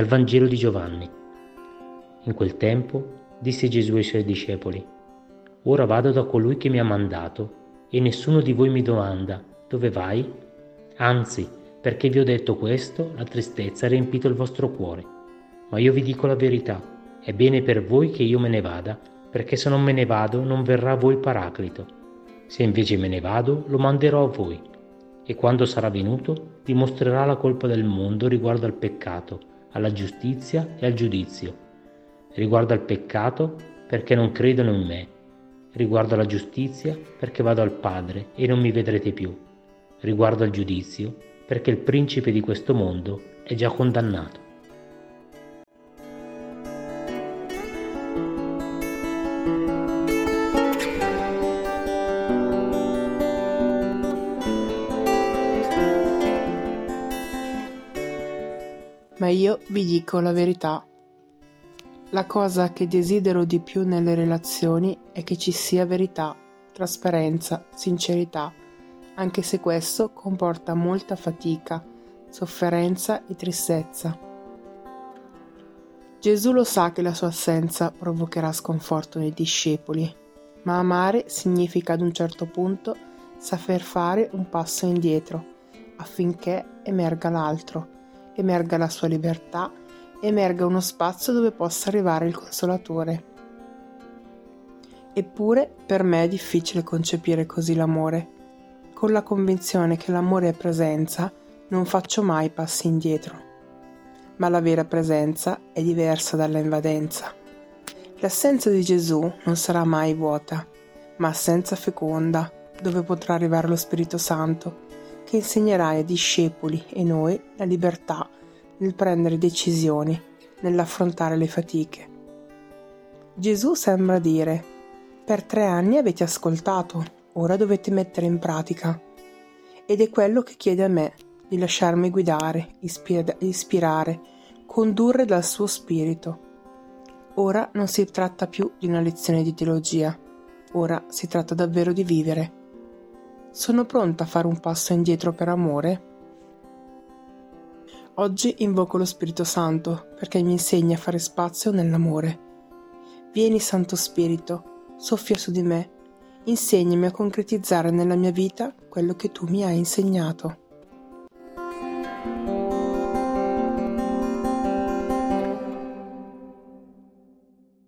Dal Vangelo di Giovanni. In quel tempo disse Gesù ai suoi discepoli, Ora vado da colui che mi ha mandato e nessuno di voi mi domanda, dove vai? Anzi, perché vi ho detto questo, la tristezza ha riempito il vostro cuore. Ma io vi dico la verità, è bene per voi che io me ne vada, perché se non me ne vado non verrà a voi Paraclito. Se invece me ne vado, lo manderò a voi. E quando sarà venuto, dimostrerà la colpa del mondo riguardo al peccato, alla giustizia e al giudizio. Riguardo al peccato, perché non credono in me. Riguardo alla giustizia, perché vado al Padre e non mi vedrete più. Riguardo al giudizio, perché il principe di questo mondo è già condannato. Ma io vi dico la verità. La cosa che desidero di più nelle relazioni è che ci sia verità, trasparenza, sincerità, anche se questo comporta molta fatica, sofferenza e tristezza. Gesù lo sa che la sua assenza provocherà sconforto nei discepoli, ma amare significa ad un certo punto saper fare un passo indietro affinché emerga l'altro, emerga la sua libertà emerga uno spazio dove possa arrivare il consolatore. Eppure per me è difficile concepire così l'amore. Con la convinzione che l'amore è presenza, non faccio mai passi indietro. Ma la vera presenza è diversa dalla invadenza. L'assenza di Gesù non sarà mai vuota, ma assenza feconda, dove potrà arrivare lo Spirito Santo, che insegnerà ai discepoli e noi la libertà nel prendere decisioni, nell'affrontare le fatiche. Gesù sembra dire, per tre anni avete ascoltato, ora dovete mettere in pratica. Ed è quello che chiede a me, di lasciarmi guidare, ispir- ispirare, condurre dal suo spirito. Ora non si tratta più di una lezione di teologia, ora si tratta davvero di vivere. Sono pronta a fare un passo indietro per amore? Oggi invoco lo Spirito Santo perché mi insegni a fare spazio nell'amore. Vieni Santo Spirito, soffia su di me, insegnami a concretizzare nella mia vita quello che tu mi hai insegnato.